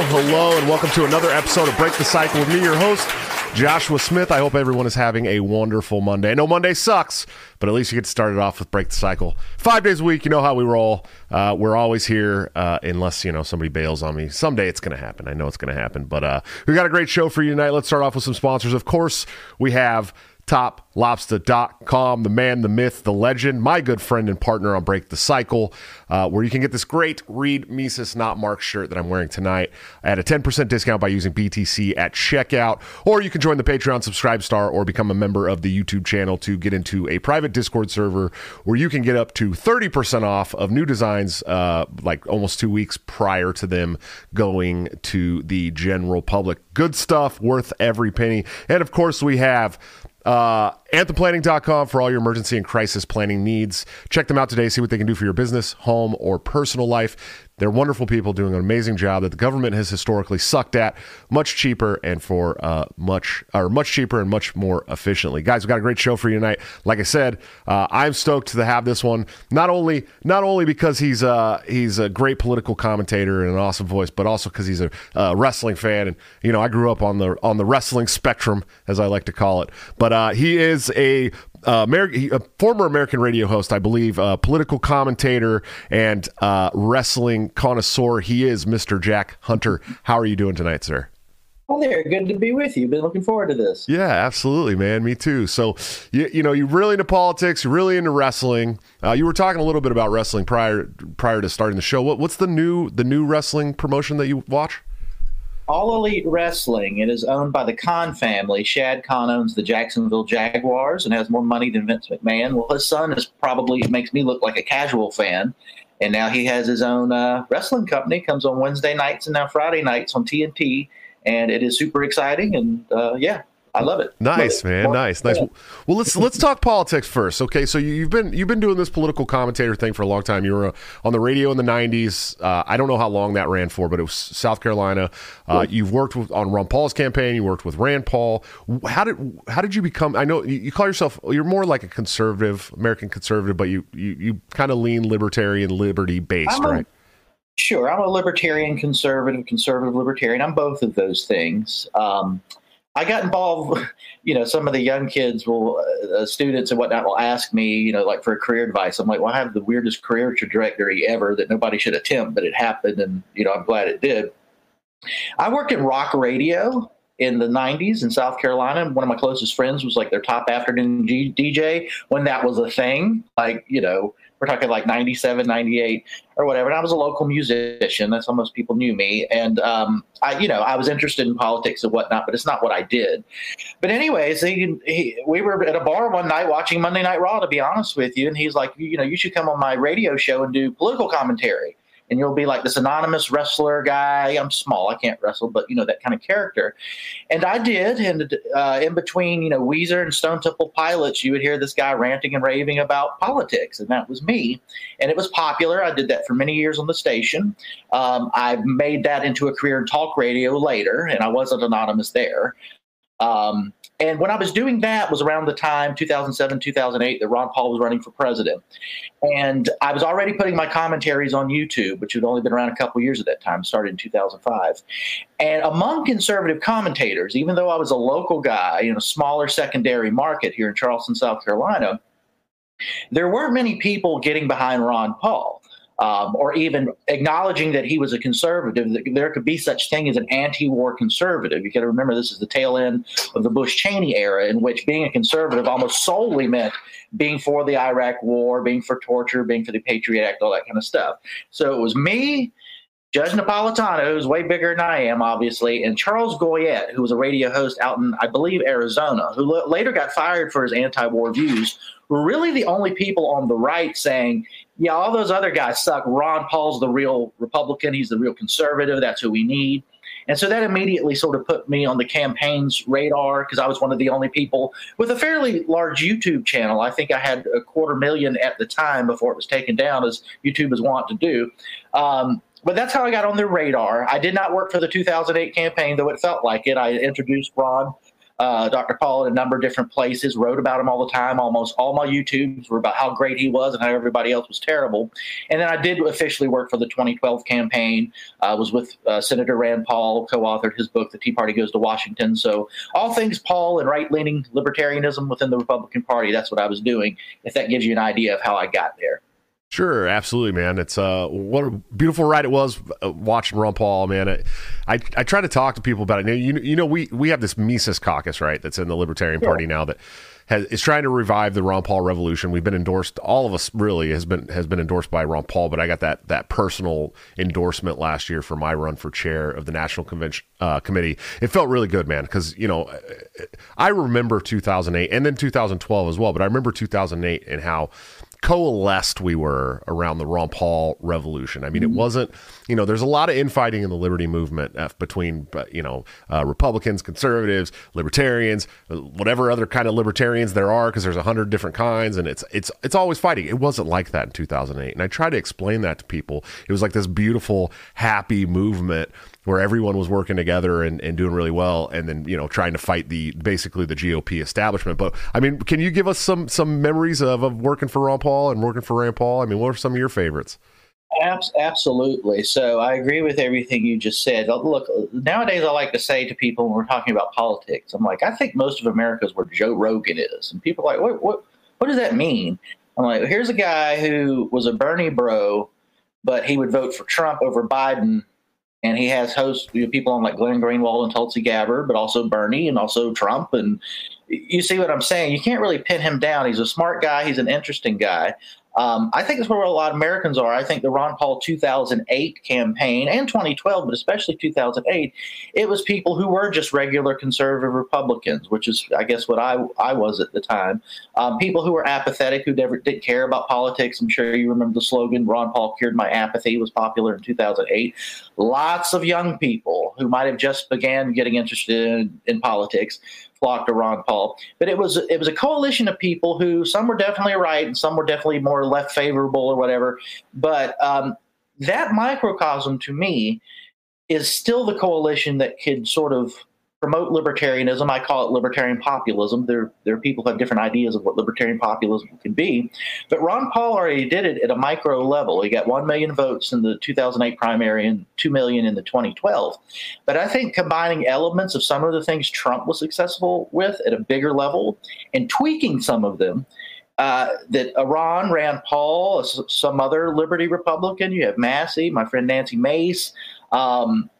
Hello, and welcome to another episode of Break the Cycle with me, your host, Joshua Smith. I hope everyone is having a wonderful Monday. I know Monday sucks, but at least you get started off with Break the Cycle. Five days a week, you know how we roll. Uh, we're always here, uh, unless, you know, somebody bails on me. Someday it's going to happen. I know it's going to happen, but uh, we got a great show for you tonight. Let's start off with some sponsors. Of course, we have toplobster.com, the man, the myth, the legend, my good friend and partner on Break the Cycle, uh, where you can get this great Read Mises Not Mark shirt that I'm wearing tonight at a 10% discount by using BTC at checkout. Or you can join the Patreon Subscribe Star or become a member of the YouTube channel to get into a private Discord server where you can get up to 30% off of new designs, uh, like almost two weeks prior to them going to the general public. Good stuff, worth every penny. And of course, we have uh, anthemplanning.com for all your emergency and crisis planning needs. Check them out today. See what they can do for your business, home, or personal life. They're wonderful people doing an amazing job that the government has historically sucked at, much cheaper and for uh, much or much cheaper and much more efficiently. Guys, we've got a great show for you tonight. Like I said, uh, I'm stoked to have this one. Not only not only because he's uh, he's a great political commentator and an awesome voice, but also because he's a wrestling fan. And you know, I grew up on the on the wrestling spectrum, as I like to call it. But uh, he is a uh, American, a former American radio host, I believe, uh, political commentator and uh, wrestling connoisseur. He is Mr. Jack Hunter. How are you doing tonight, sir? Oh, there. Good to be with you. Been looking forward to this. Yeah, absolutely, man. Me too. So, you, you know, you're really into politics. You're really into wrestling. Uh, you were talking a little bit about wrestling prior prior to starting the show. What, what's the new the new wrestling promotion that you watch? All Elite Wrestling. It is owned by the Khan family. Shad Khan owns the Jacksonville Jaguars and has more money than Vince McMahon. Well, his son is probably makes me look like a casual fan, and now he has his own uh, wrestling company. Comes on Wednesday nights and now Friday nights on TNT, and it is super exciting. And uh, yeah, I love it. Nice, love it. man. Nice, nice. Well, let's let's talk politics first. Okay, so you've been you've been doing this political commentator thing for a long time. You were uh, on the radio in the '90s. Uh, I don't know how long that ran for, but it was South Carolina. Uh, you've worked with, on Ron Paul's campaign. You worked with Rand Paul. How did how did you become? I know you, you call yourself you're more like a conservative, American conservative, but you you, you kind of lean libertarian, liberty based, right? Sure, I'm a libertarian, conservative, conservative libertarian. I'm both of those things. Um, I got involved. You know, some of the young kids will, uh, students and whatnot, will ask me, you know, like for career advice. I'm like, well, I have the weirdest career trajectory ever that nobody should attempt, but it happened, and you know, I'm glad it did. I worked in rock radio in the 90s in South Carolina. And One of my closest friends was like their top afternoon G- DJ when that was a thing. Like, you know, we're talking like 97, 98 or whatever. And I was a local musician. That's how most people knew me. And, um, I, you know, I was interested in politics and whatnot, but it's not what I did. But anyways, he, he, we were at a bar one night watching Monday Night Raw, to be honest with you. And he's like, you know, you should come on my radio show and do political commentary and you'll be like this anonymous wrestler guy. I'm small, I can't wrestle, but you know that kind of character. And I did, and uh, in between, you know, Weezer and Stone Temple Pilots, you would hear this guy ranting and raving about politics, and that was me. And it was popular. I did that for many years on the station. Um, I made that into a career in talk radio later, and I wasn't anonymous there. Um, and when I was doing that was around the time 2007, 2008 that Ron Paul was running for president. And I was already putting my commentaries on YouTube, which had only been around a couple years at that time, started in 2005. And among conservative commentators, even though I was a local guy in a smaller secondary market here in Charleston, South Carolina, there weren't many people getting behind Ron Paul um, or even acknowledging that he was a conservative, that there could be such thing as an anti-war conservative. You got to remember this is the tail end of the Bush Cheney era, in which being a conservative almost solely meant being for the Iraq War, being for torture, being for the Patriot Act, all that kind of stuff. So it was me. Judge Napolitano, who's way bigger than I am, obviously, and Charles Goyette, who was a radio host out in, I believe, Arizona, who later got fired for his anti war views, were really the only people on the right saying, yeah, all those other guys suck. Ron Paul's the real Republican. He's the real conservative. That's who we need. And so that immediately sort of put me on the campaign's radar because I was one of the only people with a fairly large YouTube channel. I think I had a quarter million at the time before it was taken down, as YouTube is wont to do. Um, but that's how I got on their radar. I did not work for the 2008 campaign, though it felt like it. I introduced Ron uh, Dr. Paul in a number of different places, wrote about him all the time. Almost all my YouTubes were about how great he was and how everybody else was terrible. And then I did officially work for the 2012 campaign. I uh, was with uh, Senator Rand Paul, co-authored his book, The Tea Party Goes to Washington. So all things Paul and right-leaning libertarianism within the Republican Party, that's what I was doing, if that gives you an idea of how I got there. Sure, absolutely, man. It's uh, what a beautiful ride it was uh, watching Ron Paul, man. I, I, I try to talk to people about it. Now, you you know we we have this Mises caucus, right? That's in the Libertarian Party now that has, is trying to revive the Ron Paul revolution. We've been endorsed. All of us really has been has been endorsed by Ron Paul, but I got that that personal endorsement last year for my run for chair of the National Convention uh, Committee. It felt really good, man, because you know I remember 2008 and then 2012 as well, but I remember 2008 and how coalesced we were around the Ron Paul revolution. I mean, it mm-hmm. wasn't, you know, there's a lot of infighting in the liberty movement uh, between, uh, you know, uh, Republicans, conservatives, libertarians, uh, whatever other kind of libertarians there are, because there's a hundred different kinds, and it's it's it's always fighting. It wasn't like that in 2008, and I try to explain that to people. It was like this beautiful, happy movement where everyone was working together and, and doing really well and then you know trying to fight the basically the GOP establishment but I mean can you give us some some memories of, of working for Ron Paul and working for Rand Paul I mean what are some of your favorites Absolutely. So I agree with everything you just said. Uh, look, nowadays I like to say to people when we're talking about politics, I'm like, I think most of America is where Joe Rogan is, and people are like, what, what, what does that mean? I'm like, here's a guy who was a Bernie bro, but he would vote for Trump over Biden and he has hosts you know, people on like Glenn Greenwald and Tulsi Gabbard, but also Bernie and also Trump. And you see what I'm saying? You can't really pin him down. He's a smart guy. He's an interesting guy. Um, I think that's where a lot of Americans are. I think the Ron Paul 2008 campaign and 2012, but especially 2008, it was people who were just regular conservative Republicans, which is, I guess, what I I was at the time. Um, people who were apathetic, who never didn't care about politics. I'm sure you remember the slogan "Ron Paul cured my apathy" was popular in 2008. Lots of young people who might have just began getting interested in, in politics flocked to Ron Paul. But it was it was a coalition of people who some were definitely right and some were definitely more left favorable or whatever. But um, that microcosm to me is still the coalition that could sort of promote libertarianism. I call it libertarian populism. There, there are people who have different ideas of what libertarian populism can be. But Ron Paul already did it at a micro level. He got 1 million votes in the 2008 primary and 2 million in the 2012. But I think combining elements of some of the things Trump was successful with at a bigger level and tweaking some of them. Uh, that Iran, Rand Paul, some other Liberty Republican, you have Massie, my friend Nancy Mace, um,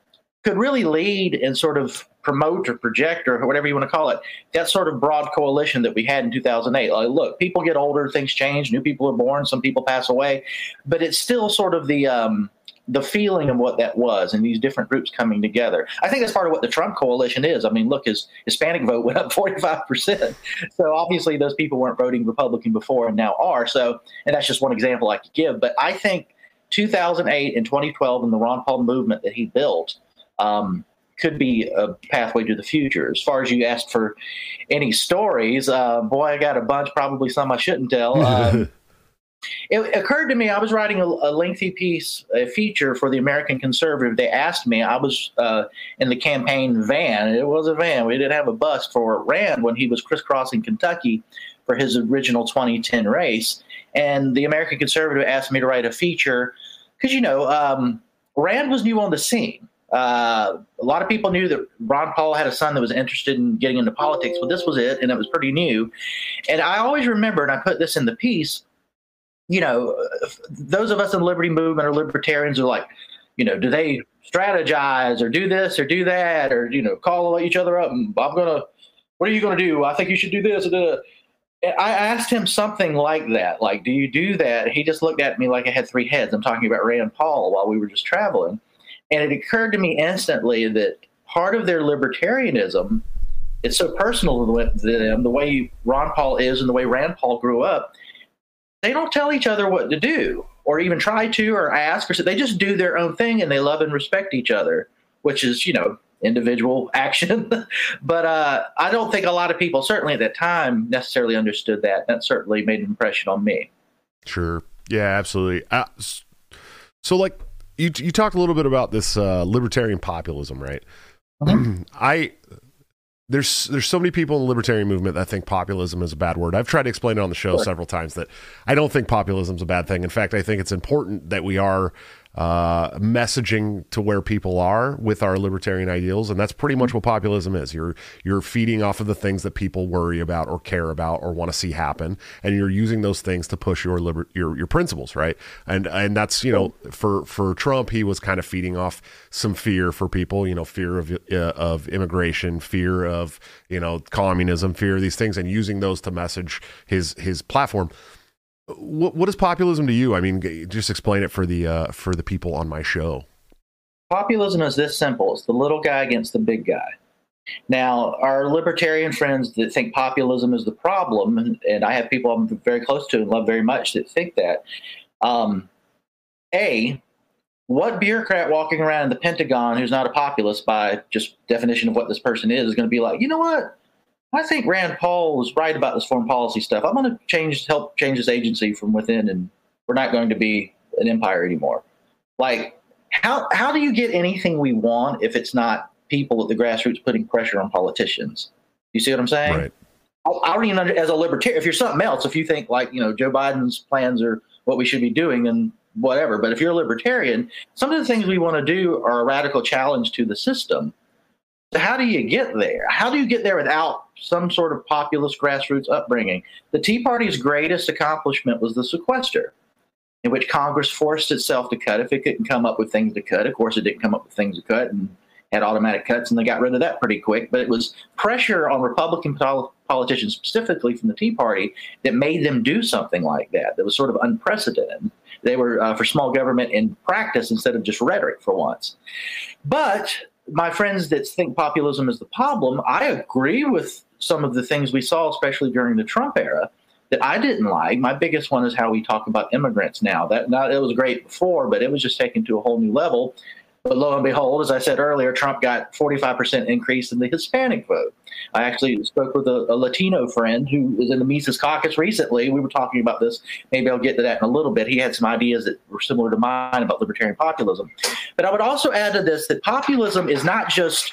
could really lead and sort of promote or project or whatever you want to call it that sort of broad coalition that we had in 2008 like look people get older things change new people are born some people pass away but it's still sort of the um, the feeling of what that was and these different groups coming together. I think that's part of what the Trump coalition is. I mean, look, his Hispanic vote went up 45%. So obviously those people weren't voting Republican before and now are. So, and that's just one example I could give. But I think 2008 and 2012 and the Ron Paul movement that he built um, could be a pathway to the future. As far as you asked for any stories, uh, boy, I got a bunch. Probably some I shouldn't tell. Um, it occurred to me I was writing a, a, lengthy piece, a feature for the American Conservative. They asked me. I was uh, in the campaign van. It was a van. We didn't have a bus for Rand when he was crisscrossing Kentucky for his original 2010 race. And the American Conservative asked me to write a feature because you know um, Rand was new on the scene. Uh, a lot of people knew that Ron Paul had a son that was interested in getting into politics, but this was it, and it was pretty new. And I always remember, and I put this in the piece, you know, those of us in the liberty movement or libertarians are like, you know, do they strategize or do this or do that or, you know, call each other up and I'm to, what are you to do? I think you should do this. I asked him something like that, like, do you do that? He just looked at me like I had three heads. I'm talking about Rand Paul while we were just traveling. And it occurred to me instantly that part of their libertarianism it's so personal to them, the way Ron Paul is and the way Rand Paul grew up. They don't tell each other what to do or even try to or ask or so they just do their own thing and they love and respect each other, which is, you know, individual action. but uh, I don't think a lot of people, certainly at that time, necessarily understood that. That certainly made an impression on me. Sure. Yeah, absolutely. Uh, so, like, you you talked a little bit about this uh, libertarian populism, right? Uh-huh. I there's there's so many people in the libertarian movement that think populism is a bad word. I've tried to explain it on the show sure. several times that I don't think populism is a bad thing. In fact, I think it's important that we are uh, messaging to where people are with our libertarian ideals, and that's pretty much what populism is. You're you're feeding off of the things that people worry about or care about or want to see happen, and you're using those things to push your liber- your your principles, right? And and that's you know for for Trump, he was kind of feeding off some fear for people, you know, fear of uh, of immigration, fear of you know communism, fear of these things, and using those to message his his platform. What, what is populism to you? I mean, just explain it for the uh, for the people on my show. Populism is this simple: it's the little guy against the big guy. Now, our libertarian friends that think populism is the problem, and, and I have people I'm very close to and love very much that think that. Um, a, what bureaucrat walking around in the Pentagon who's not a populist by just definition of what this person is is going to be like, you know what? I think Rand Paul was right about this foreign policy stuff. I'm going to change, help change this agency from within, and we're not going to be an empire anymore. Like, how how do you get anything we want if it's not people at the grassroots putting pressure on politicians? You see what I'm saying? Right. I, I don't even under, as a libertarian. If you're something else, if you think like you know Joe Biden's plans are what we should be doing, and whatever. But if you're a libertarian, some of the things we want to do are a radical challenge to the system. So how do you get there? How do you get there without some sort of populist grassroots upbringing? The Tea Party's greatest accomplishment was the sequester, in which Congress forced itself to cut if it couldn't come up with things to cut. Of course, it didn't come up with things to cut and had automatic cuts, and they got rid of that pretty quick. But it was pressure on Republican pol- politicians, specifically from the Tea Party, that made them do something like that. That was sort of unprecedented. They were uh, for small government in practice instead of just rhetoric for once. But my friends that think populism is the problem, I agree with some of the things we saw, especially during the Trump era, that I didn't like. My biggest one is how we talk about immigrants now. That now it was great before, but it was just taken to a whole new level. But lo and behold, as I said earlier, Trump got 45% increase in the Hispanic vote. I actually spoke with a, a, Latino friend who was in the Mises caucus recently. We were talking about this. Maybe I'll get to that in a little bit. He had some ideas that were similar to mine about libertarian populism. But I would also add to this that populism is not just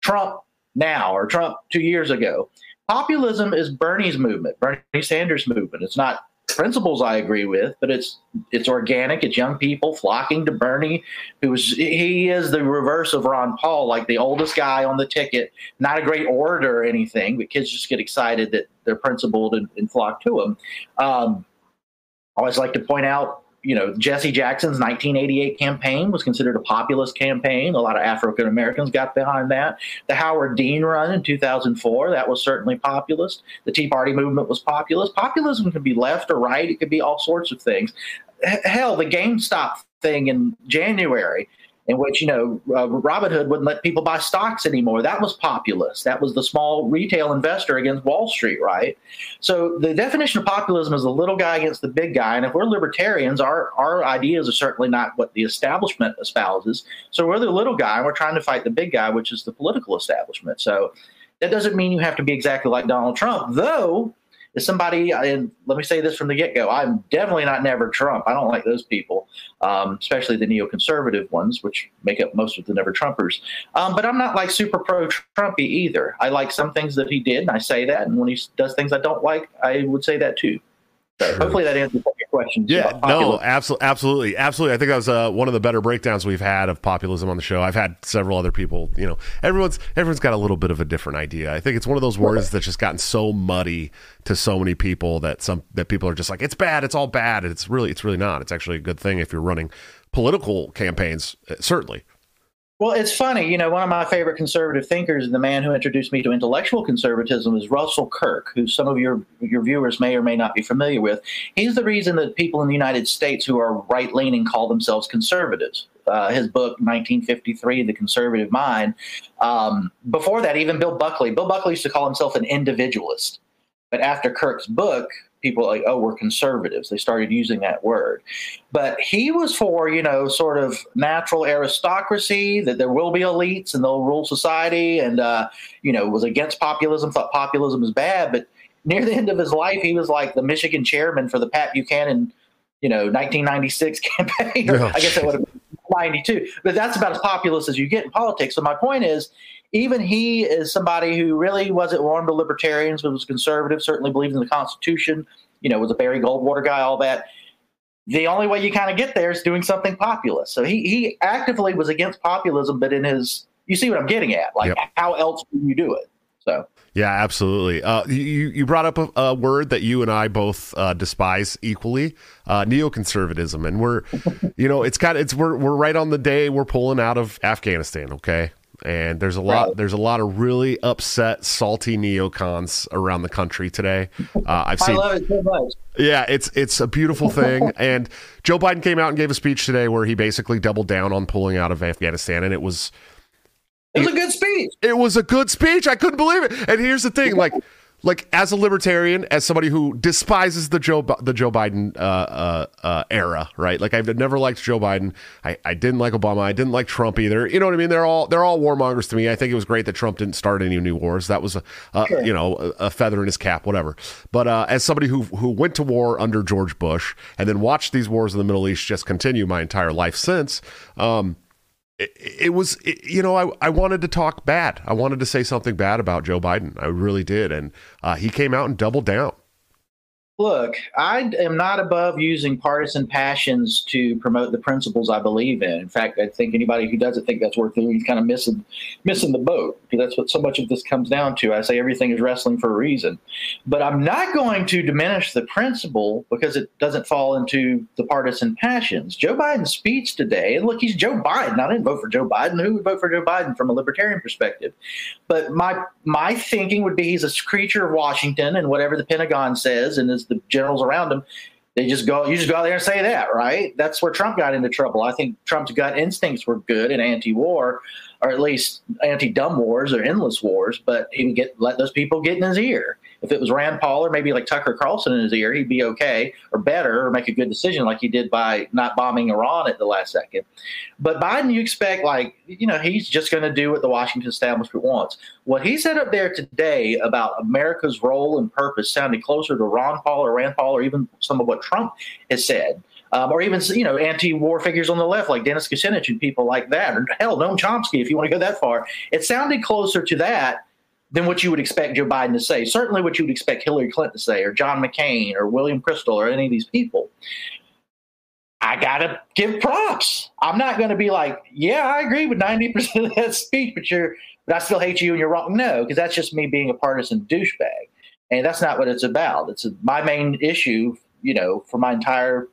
Trump now or Trump two years ago. Populism is Bernie's movement, Bernie Sanders' movement. It's not principles I agree with, but it's it's organic. It's young people flocking to Bernie, who's he is the reverse of Ron Paul, like the oldest guy on the ticket, not a great orator or anything, but kids just get excited that they're principled and, and flock to him. Um, I always like to point out you know, Jesse Jackson's 1988 campaign was considered a populist campaign. A lot of African Americans got behind that. The Howard Dean run in 2004, that was certainly populist. The Tea Party movement was populist. Populism can be left or right, it could be all sorts of things. Hell, the GameStop thing in January in which you know uh, Robinhood wouldn't let people buy stocks anymore. That was populist. That was the small retail investor against Wall Street, right? So the definition of populism is the little guy against the big guy. And if we're libertarians, our our ideas are certainly not what the establishment espouses. So we're the little guy, and we're trying to fight the big guy, which is the political establishment. So that doesn't mean you have to be exactly like Donald Trump, though is somebody, and let me say this from the get go, I'm definitely not never Trump. I don't like those people, um, especially the neoconservative ones, which make up most of the never Trumpers. Um, but I'm not like super pro Trumpy either. I like some things that he did, and I say that. And when he does things I don't like, I would say that too. So sure. hopefully that answers your question. Yeah, no, absolutely, absolutely, absolutely. I think that was uh, one of the better breakdowns we've had of populism on the show. I've had several other people. You know, everyone's everyone's got a little bit of a different idea. I think it's one of those words that's just gotten so muddy to so many people that some that people are just like, it's bad, it's all bad, and it's really it's really not. It's actually a good thing if you're running political campaigns, uh, certainly. Well, it's funny, you know, one of my favorite conservative thinkers the man who introduced me to intellectual conservatism is Russell Kirk, who some of your your viewers may or may not be familiar with. He's the reason that people in the United States who are right leaning call themselves conservatives. Uh, his book, 1953, The Conservative Mind. Um, before that, even Bill Buckley. Bill Buckley used to call himself an individualist. But after Kirk's book, people like, oh, we're conservatives. They started using that word. But he was for, you know, sort of natural aristocracy, that there will be elites and they'll rule society, and, uh, you know, was against populism, thought populism was bad. But near the end of his life, he was like the Michigan chairman for the Pat Buchanan, you know, 1996 campaign. I guess that would have been 92. But that's about as populist as you get in politics. So my point is, even he is somebody who really wasn't warm to libertarians, but was conservative, certainly believed in the Constitution, you know, was a Barry Goldwater guy, all that. The only way you kind of get there is doing something populist. So he, he actively was against populism, but in his, you see what I'm getting at. Like, yep. how else do you do it? So. Yeah, absolutely. Uh, you you brought up a, a, word that you and I both uh, despise equally, uh, neoconservatism, and we're, you know, it's kind of it's we're we're right on the day we're pulling out of Afghanistan. Okay, and there's a lot right. there's a lot of really upset, salty neocons around the country today. Uh, I've seen. I love it so much. Yeah, it's it's a beautiful thing. and Joe Biden came out and gave a speech today where he basically doubled down on pulling out of Afghanistan, and it was it was a good speech. It was a good speech. I couldn't believe it. And here's the thing, like like as a libertarian, as somebody who despises the Joe the Joe Biden uh, uh, uh, era, right? Like I've never liked Joe Biden. I, I didn't like Obama. I didn't like Trump either. You know what I mean? They're all they're all warmongers to me. I think it was great that Trump didn't start any new wars. That was a, a sure. you know a, a, feather in his cap, whatever. But uh, as somebody who who went to war under George Bush and then watched these wars in the Middle East just continue my entire life since. Um, it, it was it, you know I, I wanted to talk bad. I wanted to say something bad about joe biden. I really did. And uh, he came out and doubled down Look, I am not above using partisan passions to promote the principles I believe in. In fact, I think anybody who doesn't think that's worth doing is kind of missing missing the boat because that's what so much of this comes down to. I say everything is wrestling for a reason, but I'm not going to diminish the principle because it doesn't fall into the partisan passions. Joe Biden's speech today, and look, he's Joe Biden. I didn't vote for Joe Biden. Who would vote for Joe Biden from a libertarian perspective? But my my thinking would be he's a creature of Washington and whatever the Pentagon says and is the generals around him, they just go, you just go out there and say that, right? That's where Trump got into trouble. I think Trump's gut instincts were good and anti-war, or at least anti-dumb wars or endless wars, but he would get let those people get in his ear. If it was Rand Paul or maybe like Tucker Carlson in his ear, he'd be okay or better or make a good decision like he did by not bombing Iran at the last second. But Biden, you expect like, you know, he's just going to do what the Washington establishment wants. What he said up there today about America's role and purpose sounded closer to Ron Paul or Rand Paul or even some of what Trump has said. Um, or even you know anti-war figures on the left like Dennis Kucinich and people like that, or hell, Noam Chomsky, if you want to go that far. It sounded closer to that than what you would expect Joe Biden to say. Certainly, what you would expect Hillary Clinton to say, or John McCain, or William Kristol, or any of these people. I gotta give props. I'm not to be like, yeah, I agree with 90% of that speech, but you're, but I still hate you and you're wrong. No, because that's just me being a partisan douchebag, and that's not what it's about. It's a, my main issue, you know, for my entire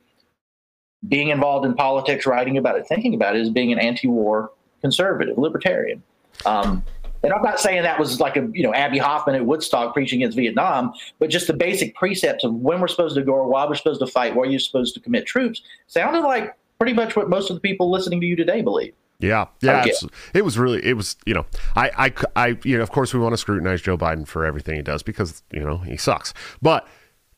being involved in politics, writing about it, thinking about it, is being an anti-war conservative, libertarian. Um, and I'm not saying that was like a you know Abby Hoffman at Woodstock preaching against Vietnam, but just the basic precepts of when we're supposed to go or why we're supposed to fight, where you're supposed to commit troops, sounded like pretty much what most of the people listening to you today believe. Yeah, yeah, it was really, it was, you know, I, I, I, you know, of course, we want to scrutinize Joe Biden for everything he does because you know he sucks, but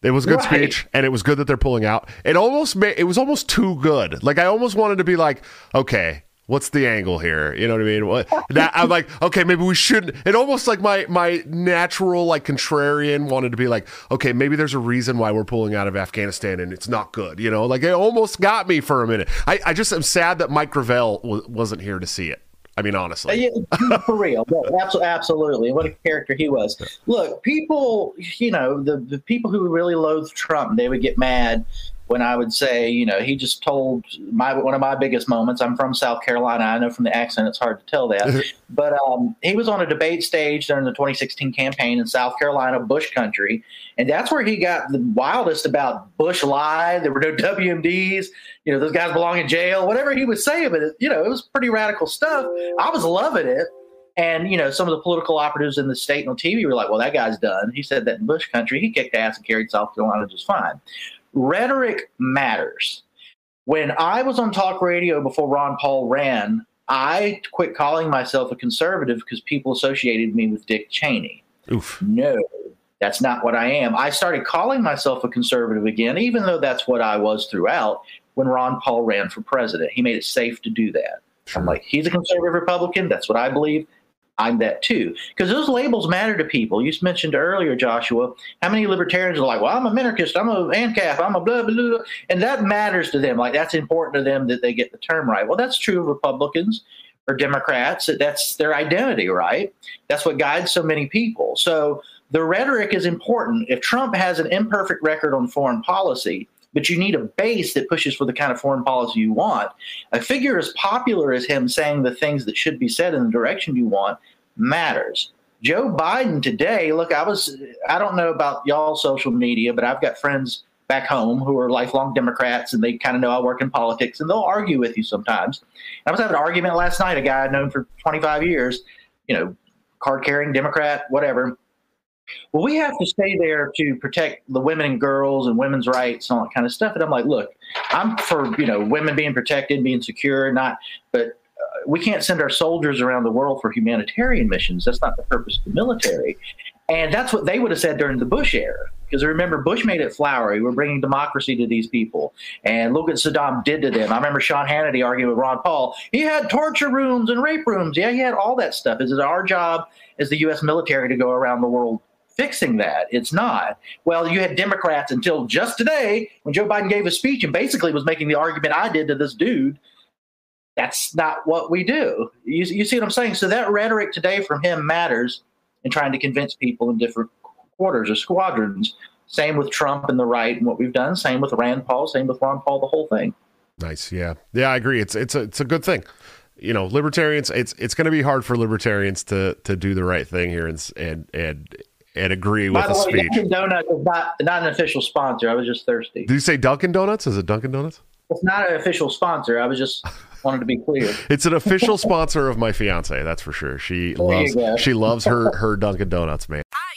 it was a good right. speech, and it was good that they're pulling out. It almost made it was almost too good. Like I almost wanted to be like, okay, what's the angle here? You know what I mean? What, that, I'm like, okay, maybe we shouldn't. It almost like my my natural like contrarian wanted to be like, okay, maybe there's a reason why we're pulling out of Afghanistan and it's not good. You know, like it almost got me for a minute. I, I just am sad that Mike Gravel w- wasn't here to see it. I mean, honestly, for real, absolutely, absolutely. What a character he was. Look, people, you know, the the people who really loathe Trump, they would get mad when I would say, you know, he just told my one of my biggest moments. I'm from South Carolina. I know from the accent it's hard to tell that, but um, he was on a debate stage during the 2016 campaign in South Carolina, Bush country, and that's where he got the wildest about Bush lied. There were no WMDs. You know, those guys belong in jail. Whatever he was saying, but it, you know, it was pretty radical stuff. I was loving it. And you know, some of the political operatives in the state and on TV were like, "Well, that guy's done." He said that in Bush country, he kicked ass and carried South Carolina just fine rhetoric matters. When I was on talk radio before Ron Paul ran, I quit calling myself a conservative because people associated me with Dick Cheney. Oof. No, that's not what I am. I started calling myself a conservative again, even though that's what I was throughout when Ron Paul ran for president. He made it safe to do that. Sure. I'm like, he's a conservative Republican. That's what I believe. I'm that too. Because those labels matter to people. You mentioned earlier, Joshua, how many libertarians are like, well, I'm a minarchist, I'm a ANCAP, I'm a blah, blah, blah. And that matters to them. Like, that's important to them that they get the term right. Well, that's true of Republicans. or Democrats. That's their identity, right? That's what guides so many people. So the rhetoric is important. If Trump has an imperfect record on foreign policy, but you need a base that pushes for the kind of foreign policy you want, a figure as popular as him saying the things that should be said in the direction you want matters. Joe Biden today, look, I was, I don't know about y'all social media, but I've got friends back home who are lifelong Democrats and they kind of know I work in politics and they'll argue with you sometimes. I was having an argument last night, a guy I'd known for 25 years, you know, card carrying Democrat, whatever. Well, we have to stay there to protect the women and girls and women's rights and all that kind of stuff. And I'm like, look, I'm for, you know, women being protected, being secure, not, but uh, we can't send our soldiers around the world for humanitarian missions. That's not the purpose of the military. And that's what they would have said during the Bush era. Because I remember, Bush made it flowery. We're bringing democracy to these people. And look what Saddam did to them. I remember Sean Hannity arguing with Ron Paul. He had torture rooms and rape rooms. Yeah, he had all that stuff. Is it our job as the U.S. military to go around the world fixing that. It's not. Well, you had Democrats until just today when Joe Biden gave a speech and basically was making the argument I did to this dude that's not what we do. You, you see what I'm saying? So that rhetoric today from him matters in trying to convince people in different quarters or squadrons. Same with Trump and the right and what we've done. Same with Rand Paul. Same with Ron Paul. The whole thing. Nice. Yeah. Yeah. I agree. It's it's a it's a good thing. You know, libertarians. It's it's going to be hard for libertarians to to do the right thing here and and and and agree with By the, the way, speech. Dunkin' Donuts is not not an official sponsor. I was just thirsty. Did you say Dunkin' Donuts? Is it Dunkin' Donuts? It's not an official sponsor. I was just wanted to be clear. It's an official sponsor of my fiance. That's for sure. She There loves she loves her her Dunkin' Donuts, man. Hi,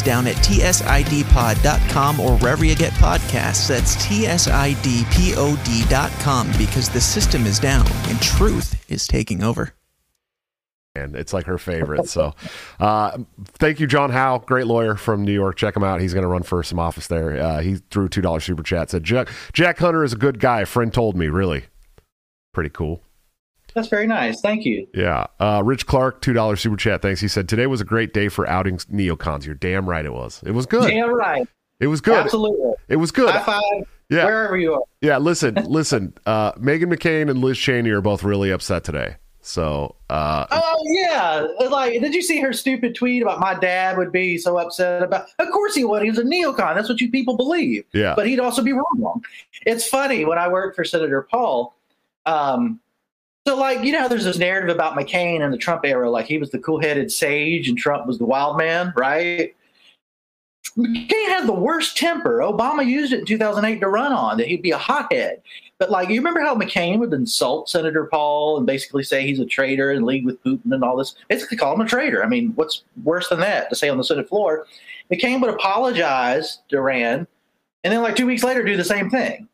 Down at tsidpod.com or wherever you get podcasts. That's tsidpod.com because the system is down and truth is taking over. And it's like her favorite. So, uh, thank you, John Howe, great lawyer from New York. Check him out. He's going to run for some office there. Uh, he threw two dollar super chat. Said Jack Jack Hunter is a good guy. A friend told me. Really, pretty cool. That's very nice. Thank you. Yeah. Uh, Rich Clark, two dollar super chat. Thanks. He said today was a great day for outing neocons. You're damn right it was. It was good. Yeah, right. It was good. Absolutely. It was good. High five. Yeah. Wherever you are. Yeah, listen, listen. Uh, Meghan McCain and Liz Cheney are both really upset today. So, uh, Oh yeah, like did you see her stupid tweet about my dad would be so upset about? Of course he would. He was a neocon. That's what you people believe. Yeah. but he'd also be wrong. It's funny when I worked for Senator Paul. Um, so like you know, there's this narrative about McCain in the Trump era, like he was the cool-headed sage and Trump was the wild man, right? McCain had the worst temper. Obama used it in 2008 to run on that he'd be a hothead. But like, you remember how McCain would insult Senator Paul and basically say he's a traitor and league with Putin and all this? Basically, call him a traitor. I mean, what's worse than that to say on the Senate floor? McCain would apologize to Rand, and then like two weeks later, do the same thing.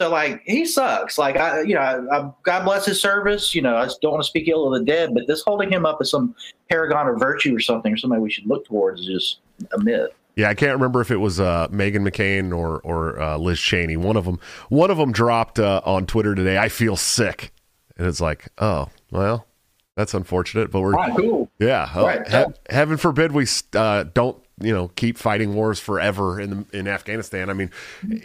So like, he sucks. Like, I, you know, I, I, God bless his service. You know, I don't want to speak ill of the dead, but this holding him up as some paragon of virtue or something, or somebody we should look towards, is just a myth. yeah, I can't remember if it was uh, Meghan McCain or or uh, Liz Cheney. One of them. One of them dropped uh, on Twitter today. I feel sick, and it's like, oh well, that's unfortunate. But we're right, cool. yeah. oh, Right. he- heaven forbid we uh, don't you know keep fighting wars forever in the, in Afghanistan. I mean,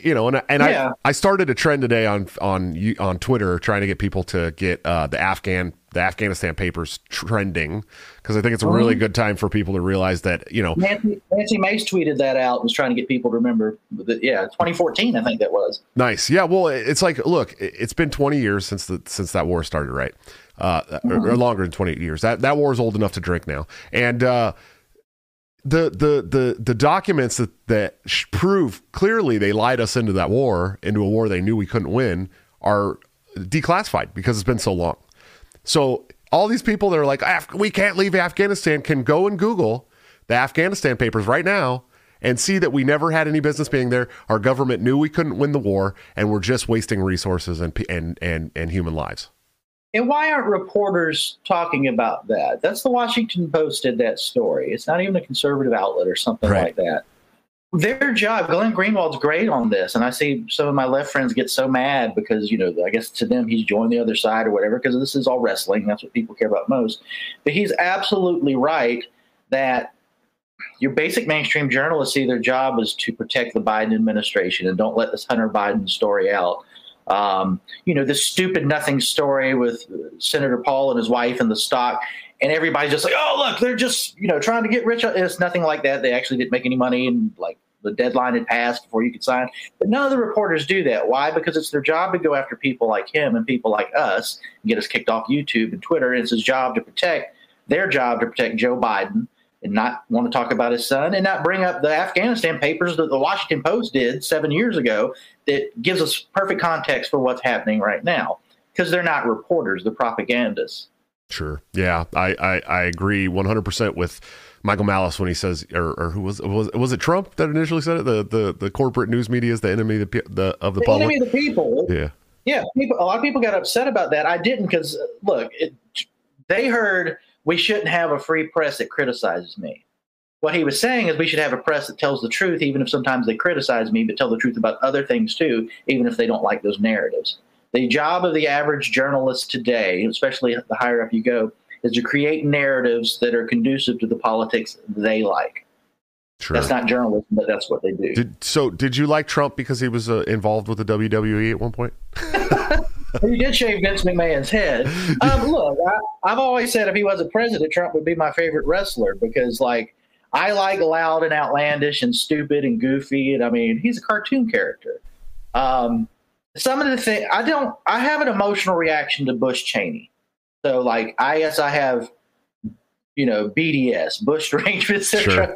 you know, and I- and Yeah. I I started a trend today on on on Twitter trying to get people to get uh, the Afghan the Afghanistan papers trending because I think it's a really good time for people to realize that you know Nancy, Nancy Mace tweeted that out and was trying to get people to remember that. Yeah, 2014, I think that was. Nice. Yeah. Well, it's like, look, it- it's been 20 years since the since that war started, right? Uh, or, or longer than 20 years. That that war is old enough to drink now. And uh, the the the the documents that that prove clearly they lied us into that war, into a war they knew we couldn't win, are declassified because it's been so long. So all these people that are like, "Af- we can't leave Afghanistan can go and Google the Afghanistan papers right now and see that we never had any business being there. Our government knew we couldn't win the war, and we're just wasting resources and and and and human lives. And why aren't reporters talking about that? That's the Washington Post did that story. It's not even a conservative outlet or something Right. like that. Their job, Glenn Greenwald's great on this, and I see some of my left friends get so mad because you know I guess to them he's joined the other side or whatever because this is all wrestling. That's what people care about most. But he's absolutely right that your basic mainstream journalists see their job is to protect the Biden administration and don't let this Hunter Biden story out. Um, you know, this stupid nothing story with Senator Paul and his wife and the stock, and everybody's just like, oh, look, they're just, you know, trying to get rich. It's nothing like that. They actually didn't make any money, and like the deadline had passed before you could sign. But none of the reporters do that. Why? Because it's their job to go after people like him and people like us and get us kicked off YouTube and Twitter. And it's his job to protect their job to protect Joe Biden and not want to talk about his son and not bring up the Afghanistan papers that the Washington Post did seven years ago that gives us perfect context for what's happening right now because they're not reporters, they're propagandists. Sure. Yeah, I, I, I agree 100% with Michael Malice when he says, or, or who was, was was it Trump that initially said it? The the, the corporate news media is the enemy of the, the of the, The public. enemy of the people. yeah. Yeah, people, a lot of people got upset about that. I didn't because look, it, they heard we shouldn't have a free press that criticizes me. What he was saying is we should have a press that tells the truth, even if sometimes they criticize me, but tell the truth about other things too, even if they don't like those narratives. The job of the average journalist today, especially the higher up you go, is to create narratives that are conducive to the politics they like. Sure. That's not journalism, but that's what they do. Did, so did you like Trump because he was uh, involved with the WWE at one point? He did shave Vince McMahon's head. Um, look, I, I've always said if he wasn't president, Trump would be my favorite wrestler because, like, I like loud and outlandish and stupid and goofy, and I mean, he's a cartoon character. Um, some of the things I don't, I have an emotional reaction to Bush Cheney. So, like, I guess I have, you know, BDS, Bush derangement syndrome.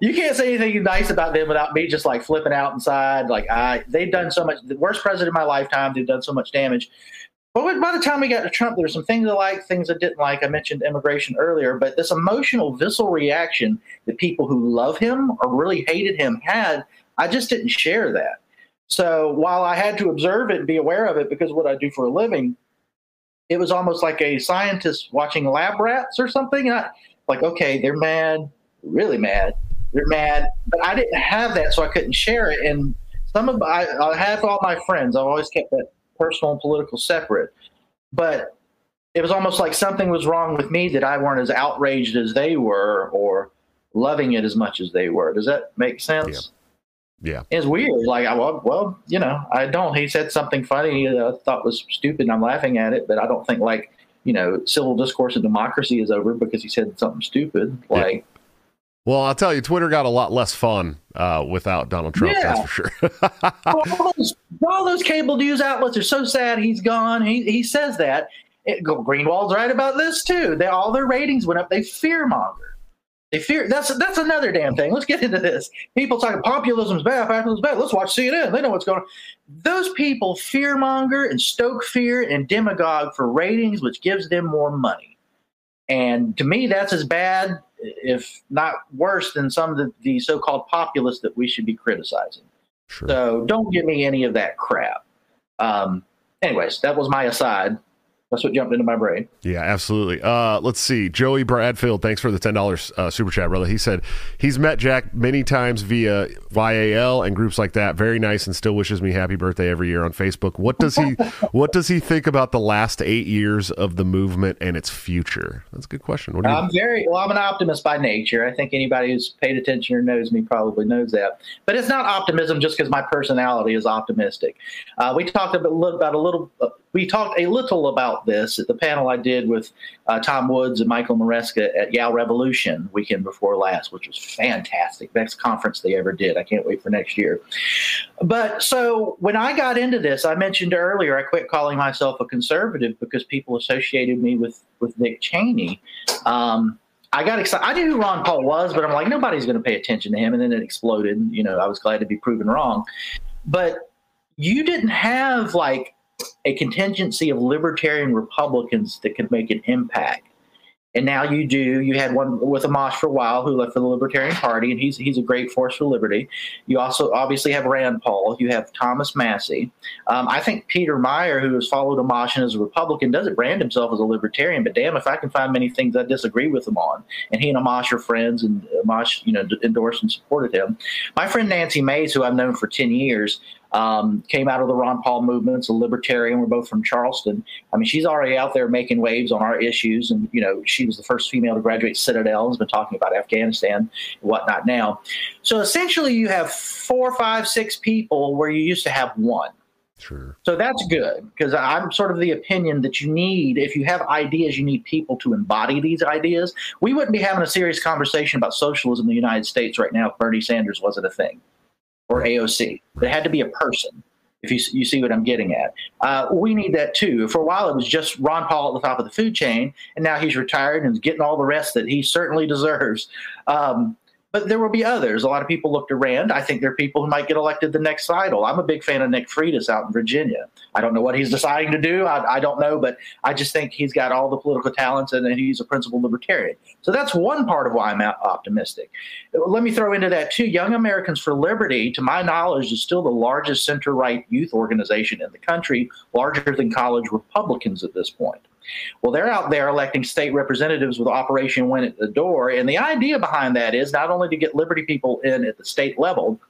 You can't say anything nice about them without me just like flipping out inside. Like, I, they've done so much, the worst president of my lifetime, they've done so much damage. But by the time we got to Trump, there were some things I liked, things I didn't like. I mentioned immigration earlier, but this emotional, visceral reaction that people who love him or really hated him had, I just didn't share that. So while I had to observe it and be aware of it because what I do for a living, it was almost like a scientist watching lab rats or something. I, like, okay, they're mad, really mad, they're mad, but I didn't have that, so I couldn't share it. And some of I, I have all my friends. I've always kept that personal and political separate, but it was almost like something was wrong with me that I weren't as outraged as they were or loving it as much as they were. Does that make sense? Yeah. Yeah, it's weird. Like, I, well, well, you know, I don't. He said something funny that I thought was stupid, and I'm laughing at it, but I don't think, like, you know, civil discourse and democracy is over because he said something stupid. Yeah. Like, Well, I'll tell you, Twitter got a lot less fun uh, without Donald Trump. Yeah. That's for sure. all, those, all those cable news outlets are so sad he's gone. He, he says that. It, Greenwald's right about this, too. They, all their ratings went up. They fearmonger. They fear. That's that's another damn thing. Let's get into this. People talking populism's bad, populism's bad. Let's watch CNN. They know what's going on. Those people fearmonger and stoke fear and demagogue for ratings, which gives them more money. And to me, that's as bad, if not worse, than some of the, the so-called populists that we should be criticizing. sure. So don't give me any of that crap. Um, anyways, that was my aside. That's what jumped into my brain. Yeah, absolutely. Uh, let's see. Joey Bradfield, thanks for the ten dollars uh, super chat, brother. He said he's met Jack many times via YAL and groups like that. Very nice, and still wishes me happy birthday every year on Facebook. What does he What does he think about the last eight years of the movement and its future? That's a good question. What do you? I'm very well. I'm an optimist by nature. I think anybody who's paid attention or knows me probably knows that. But it's not optimism just because my personality is optimistic. Uh, we talked about, about a little. We talked a little about this at the panel I did with uh, Tom Woods and Michael Maresca at YAL Revolution weekend before last, which was fantastic. Best conference they ever did. I can't wait for next year. But so when I got into this, I mentioned earlier, I quit calling myself a conservative because people associated me with with Dick Cheney. Um, I got excited. I knew who Ron Paul was, but I'm like, nobody's going to pay attention to him. And then it exploded. You know, I was glad to be proven wrong. But you didn't have like a contingency of libertarian Republicans that could make an impact. and now you do. You had one with Amash for a while who left for the Libertarian Party, and he's he's a great force for liberty. You also obviously have Rand Paul. You have Thomas Massie. Um, I think Peter Meijer, who has followed Amash and is a Republican, doesn't brand himself as a libertarian. But damn, if I can find many things I disagree with him on, and he and Amash are friends, and Amash, you know, endorsed and supported him. My friend Nancy Mace, who I've known for ten years, um, came out of the Ron Paul movement, a libertarian. We're both from Charleston. I mean, she's already out there making waves on our issues. And, you know, she was the first female to graduate Citadel and has been talking about Afghanistan and whatnot now. So essentially, you have four, five, six people where you used to have one. Sure. So that's good because I'm sort of the opinion that you need, if you have ideas, you need people to embody these ideas. We wouldn't be having a serious conversation about socialism in the United States right now if Bernie Sanders wasn't a thing or AOC. It had to be a person. If you, you see what I'm getting at, uh, we need that too. For a while, it was just Ron Paul at the top of the food chain, and now he's retired and is getting all the rest that he certainly deserves. Um, but there will be others. A lot of people look to Rand. I think there are people who might get elected the next cycle. I'm a big fan of Nick Freitas out in Virginia. I don't know what he's deciding to do. I, I don't know, but I just think he's got all the political talents and he's a principled libertarian. So that's one part of why I'm optimistic. Let me throw into that too. Young Americans for Liberty, to my knowledge, is still the largest center right youth organization in the country, larger than college Republicans at this point. Well, they're out there electing state representatives with Operation Win at the door. And the idea behind that is not only to get Liberty people in at the state level,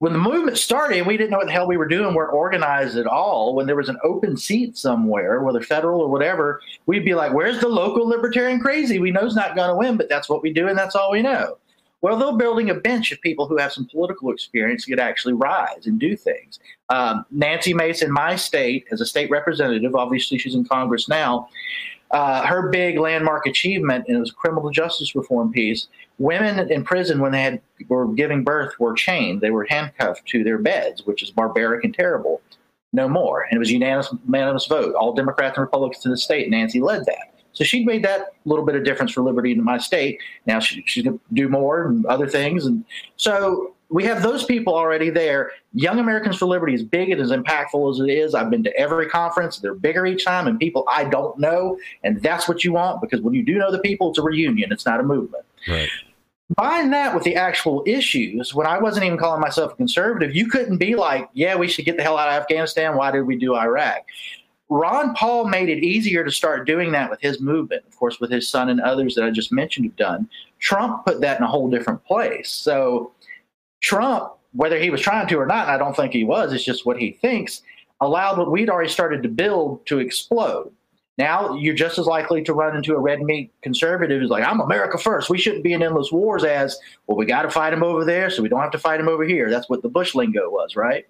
when the movement started, we didn't know what the hell we were doing. We weren't organized at all. When there was an open seat somewhere, whether federal or whatever, we'd be like, "Where's the local libertarian crazy? We know he's not going to win, but that's what we do, and that's all we know." Well, they're building a bench of people who have some political experience that could actually rise and do things. Um, Nancy Mace in my state, as a state representative, obviously she's in Congress now. Uh, her big landmark achievement, and it was a criminal justice reform piece. Women in prison, when they had were giving birth, were chained. They were handcuffed to their beds, which is barbaric and terrible. No more, and it was unanimous, unanimous vote. All Democrats and Republicans in the state. Nancy led that. So she made that little bit of difference for liberty in my state. Now she, she's going to do more and other things. And so we have those people already there. Young Americans for Liberty is big and as impactful as it is. I've been to every conference. They're bigger each time and people I don't know. And that's what you want because when you do know the people, it's a reunion. It's not a movement. Right. Combine that with the actual issues. When I wasn't even calling myself a conservative, you couldn't be like, yeah, we should get the hell out of Afghanistan. Why did we do Iraq? Ron Paul made it easier to start doing that with his movement, of course, with his son and others that I just mentioned have done. Trump put that in a whole different place. So, Trump, whether he was trying to or not, I don't think he was, it's just what he thinks, allowed what we'd already started to build to explode. Now you're just as likely to run into a red meat conservative who's like, I'm America first. We shouldn't be in endless wars as, well, we got to fight him over there, so we don't have to fight him over here. That's what the Bush lingo was, right?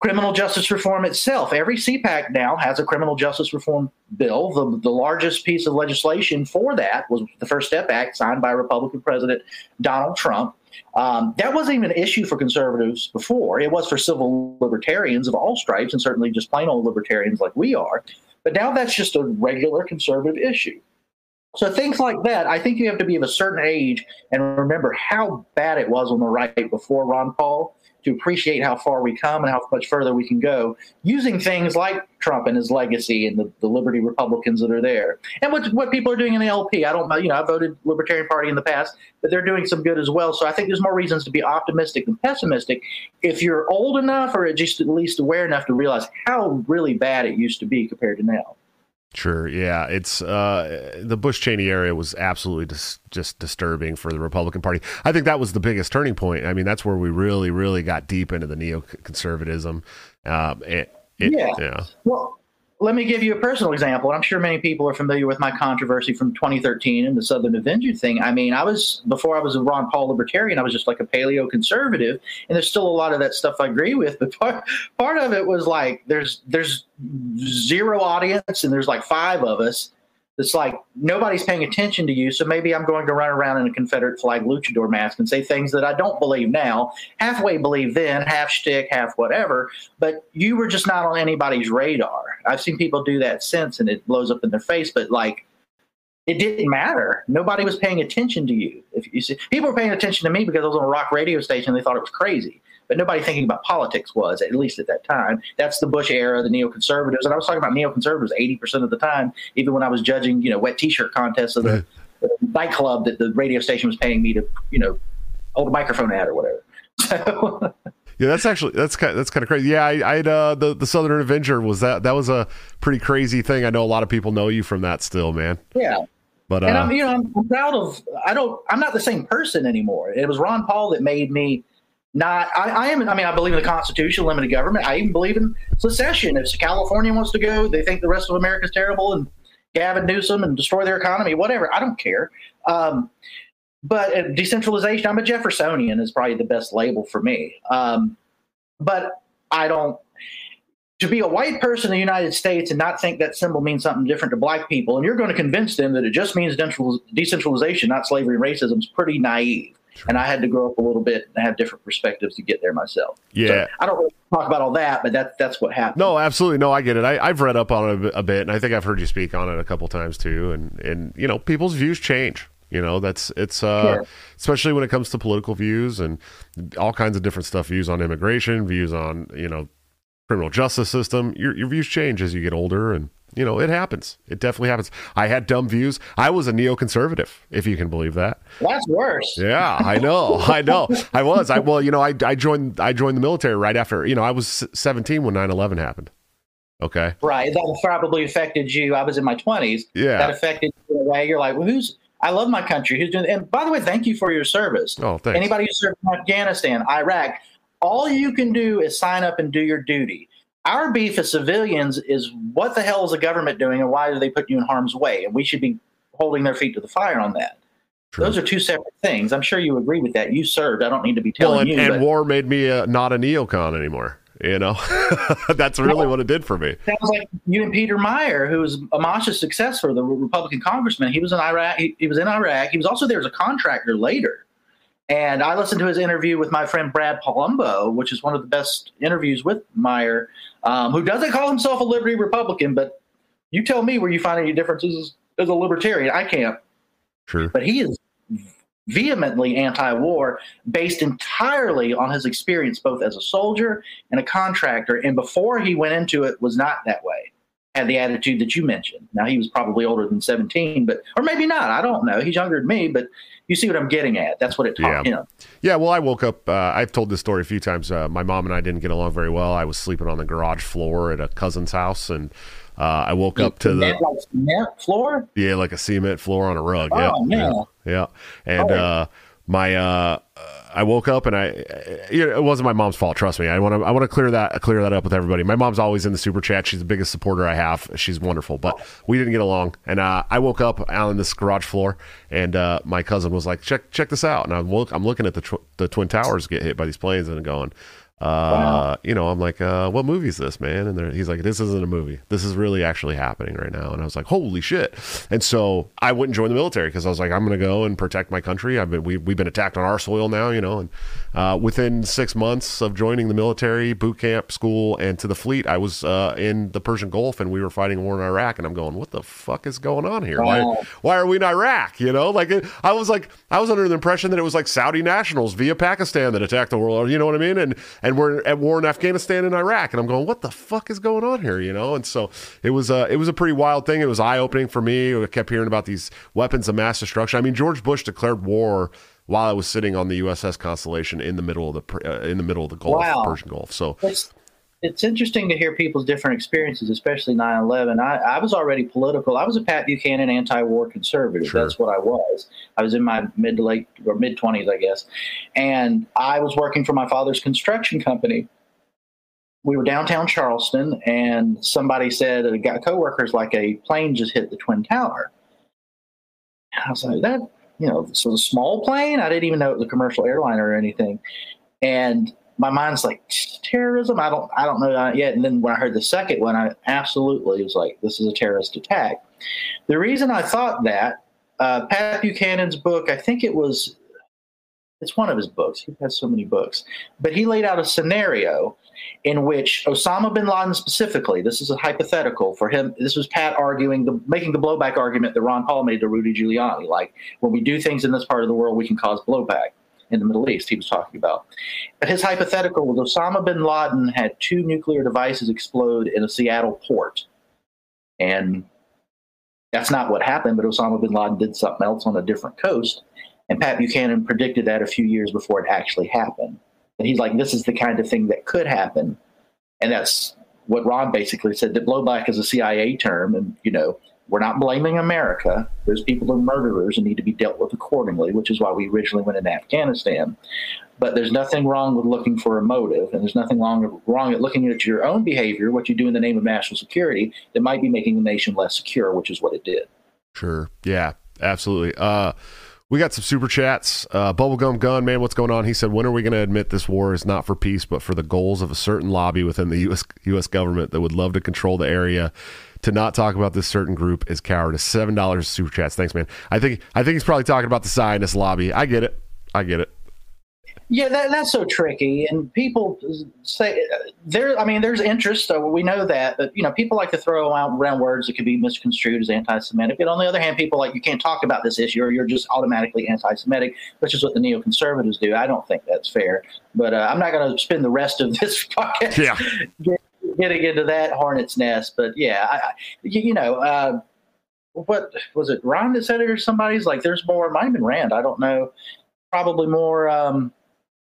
Criminal justice reform itself. Every CPAC now has a criminal justice reform bill. The, the largest piece of legislation for that was the First Step Act signed by Republican President Donald Trump. Um, that wasn't even an issue for conservatives before. It was for civil libertarians of all stripes and certainly just plain old libertarians like we are. But now that's just a regular conservative issue. So things like that, I think you have to be of a certain age and remember how bad it was on the right before Ron Paul to appreciate how far we come and how much further we can go using things like Trump and his legacy and the, the Liberty Republicans that are there. And what, what people are doing in the LP. I don't you know, I voted Libertarian Party in the past, but they're doing some good as well. So I think there's more reasons to be optimistic than pessimistic if you're old enough or just at least aware enough to realize how really bad it used to be compared to now. Sure. Yeah. It's uh, the Bush Cheney area was absolutely dis- just disturbing for the Republican Party. I think that was the biggest turning point. I mean, that's where we really, really got deep into the neoconservatism. Um, it, it, yeah. yeah. Well, let me give you a personal example. I'm sure many people are familiar with my controversy from 2013 and the Southern Avenger thing. I mean, I was before I was a Ron Paul libertarian, I was just like a paleo conservative, and there's still a lot of that stuff I agree with. But part part of it was like there's there's zero audience, and there's like five of us, it's like nobody's paying attention to you. So maybe I'm going to run around in a Confederate flag luchador mask and say things that I don't believe now, halfway believe then, half shtick, half whatever. But you were just not on anybody's radar. I've seen people do that since and it blows up in their face. But like, it didn't matter. Nobody was paying attention to you. If you see, people were paying attention to me because I was on a rock radio station. They thought it was crazy. But nobody thinking about politics was, at least at that time. That's the Bush era, the neoconservatives. And I was talking about neoconservatives 80% of the time, even when I was judging, you know, wet t shirt contests of the, the nightclub that the radio station was paying me to, you know, hold a microphone at or whatever. So. Yeah, that's actually that's kind that's kind of crazy. Yeah, I, I'd uh, the the Southern Avenger was that that was a pretty crazy thing. I know a lot of people know you from that still, man. Yeah, But and uh, I'm, you know, I'm proud of. I don't. I'm not the same person anymore. It was Ron Paul that made me not. I, I am. I mean, I believe in the Constitution, limited government. I even believe in secession. If California wants to go, they think the rest of America's terrible, and Gavin Newsom and destroy their economy. Whatever. I don't care. Um, but uh, decentralization. I'm a Jeffersonian. Is probably the best label for me. Um, but I don't to be a white person in the United States and not think that symbol means something different to black people, and you're going to convince them that it just means decentralization, not slavery and racism, is pretty naive. And I had to grow up a little bit and have different perspectives to get there myself. Yeah. So I don't really talk about all that, but that's that's what happened. No, absolutely. No, I get it. I, I've read up on it a bit- a bit, and I think I've heard you speak on it a couple times too. And and you know, people's views change. You know, that's it's uh, especially when it comes to political views and all kinds of different stuff. Views on immigration, views on you know, criminal justice system. Your your views change as you get older, and you know, it happens. It definitely happens. I had dumb views. I was a neoconservative, if you can believe that. That's worse. Yeah, I know. I know. I was. I well, you know, I I joined I joined the military right after, you know, I was 17 when 9/11 happened. Okay. Right. That probably affected you. I was in my 20s. Yeah. That affected you in a way. You're like, well, who's, I love my country. Who's doing, and by the way, thank you for your service. Oh, thanks. Anybody who served in Afghanistan, Iraq, all you can do is sign up and do your duty. Our beef as civilians is what the hell is the government doing and why do they put you in harm's way? And we should be holding their feet to the fire on that. True. Those are two separate things. I'm sure you agree with that. You served. I don't need to be telling Well, and, you. and but- war made me uh, not a neocon anymore. You know, that's really what it did for me. Sounds like you and Peter Meijer, who was Amash's successor, the Republican congressman. He was in Iraq. He, he was in Iraq. He was also there as a contractor later. And I listened to his interview with my friend Brad Palumbo, which is one of the best interviews with Meijer, um, who doesn't call himself a liberty Republican, but you tell me where you find any differences as a libertarian. I can't. True. But he is vehemently anti-war based entirely on his experience both as a soldier and a contractor and before he went into it was not that way had the attitude that you mentioned now he was probably older than 17 but or maybe not i don't know he's younger than me but you see what i'm getting at that's what it taught Yeah. him Yeah, well, I woke up. Uh, I've told this story a few times. Uh, my mom and I didn't get along very well. I was sleeping on the garage floor at a cousin's house, and uh, I woke up to the like cement floor yeah, like a cement floor on a rug. Oh, yeah, yeah. yeah, yeah. And Oh. My uh, I woke up and I, it wasn't my mom's fault. Trust me. I want to I want to clear that clear that up with everybody. My mom's always in the super chat. She's the biggest supporter I have. She's wonderful, but we didn't get along. And uh, I woke up on this garage floor, and uh, my cousin was like, "Check check this out." And I'm look I'm looking at the tw- the twin towers get hit by these planes and going. Uh, you know, I'm like, uh, what movie is this, man? And he's like, this isn't a movie. This is really actually happening right now. And I was like, holy shit. And so I wouldn't join the military because I was like, I'm going to go and protect my country. I've been, we, we've been attacked on our soil now, you know, and, uh, within six months of joining the military, boot camp, school, and to the fleet, I was, uh, in the Persian Gulf and we were fighting a war in Iraq. And I'm going, what the fuck is going on here? Why, why are we in Iraq? You know, like it, I was like, I was under the impression that it was like Saudi nationals via Pakistan that attacked the world. You know what I mean? And and we're at war in Afghanistan and Iraq, and I'm going, what the fuck is going on here? You know? And so it was uh, it was a pretty wild thing. It was eye opening for me. I kept hearing about these weapons of mass destruction. I mean, George Bush declared war while I was sitting on the USS Constellation in the middle of the uh, in the middle of the Gulf, Wow. Persian Gulf. So it's interesting to hear people's different experiences, especially 9/11. I, I was already political. I was a Pat Buchanan anti-war conservative. Sure. That's what I was. I was in my mid to late or mid 20s, I guess, and I was working for my father's construction company. We were downtown Charleston, and somebody said a guy, coworkers like a plane just hit the twin tower. And I was like, that you know, so the small plane. I didn't even know it was a commercial airliner or anything, and my mind's like terrorism. I don't I don't know that yet. And then when I heard the second one, I absolutely was like, this is a terrorist attack. The reason I thought that uh, Pat Buchanan's book, I think it was, it's one of his books. He has so many books, but he laid out a scenario in which Osama bin Laden specifically, this is a hypothetical for him. This was Pat arguing, the, making the blowback argument that Ron Paul made to Rudy Giuliani. Like when we do things in this part of the world, we can cause blowback. In the Middle East. He was talking about, but his hypothetical was Osama bin Laden had two nuclear devices explode in a Seattle port, and that's not what happened. But Osama bin Laden did something else on a different coast, and Pat Buchanan predicted that a few years before it actually happened. And he's like, this is the kind of thing that could happen. And that's what Ron basically said that blowback is a CIA term. And, you know, we're not blaming America. There's people are murderers and need to be dealt with accordingly, which is why we originally went into Afghanistan. But there's nothing wrong with looking for a motive, and there's nothing wrong, wrong at looking at your own behavior, what you do in the name of national security, that might be making the nation less secure, which is what it did. Sure. Yeah, absolutely. Uh, we got some super chats. Uh, Bubblegum Gun, man, what's going on? He said, When are we going to admit this war is not for peace, but for the goals of a certain lobby within the U.S. U.S. government that would love to control the area? To not talk about this certain group is cowardice. Seven dollars super chats. Thanks, man. I think I think he's probably talking about the Zionist lobby. I get it. I get it. Yeah, that, that's so tricky, and people say there. I mean, there's interest, so we know that. But you know, people like to throw out around words that could be misconstrued as anti-Semitic. But on the other hand, people like you can't talk about this issue, or you're just automatically anti-Semitic, which is what the neoconservatives do. I don't think that's fair. But uh, I'm not going to spend the rest of this podcast yeah. Getting into that hornet's nest. But yeah, I, I, you know. Uh, what was it? Ron that said it, or somebody's like, "There's more." Might have been Rand. I don't know. Probably more. Um,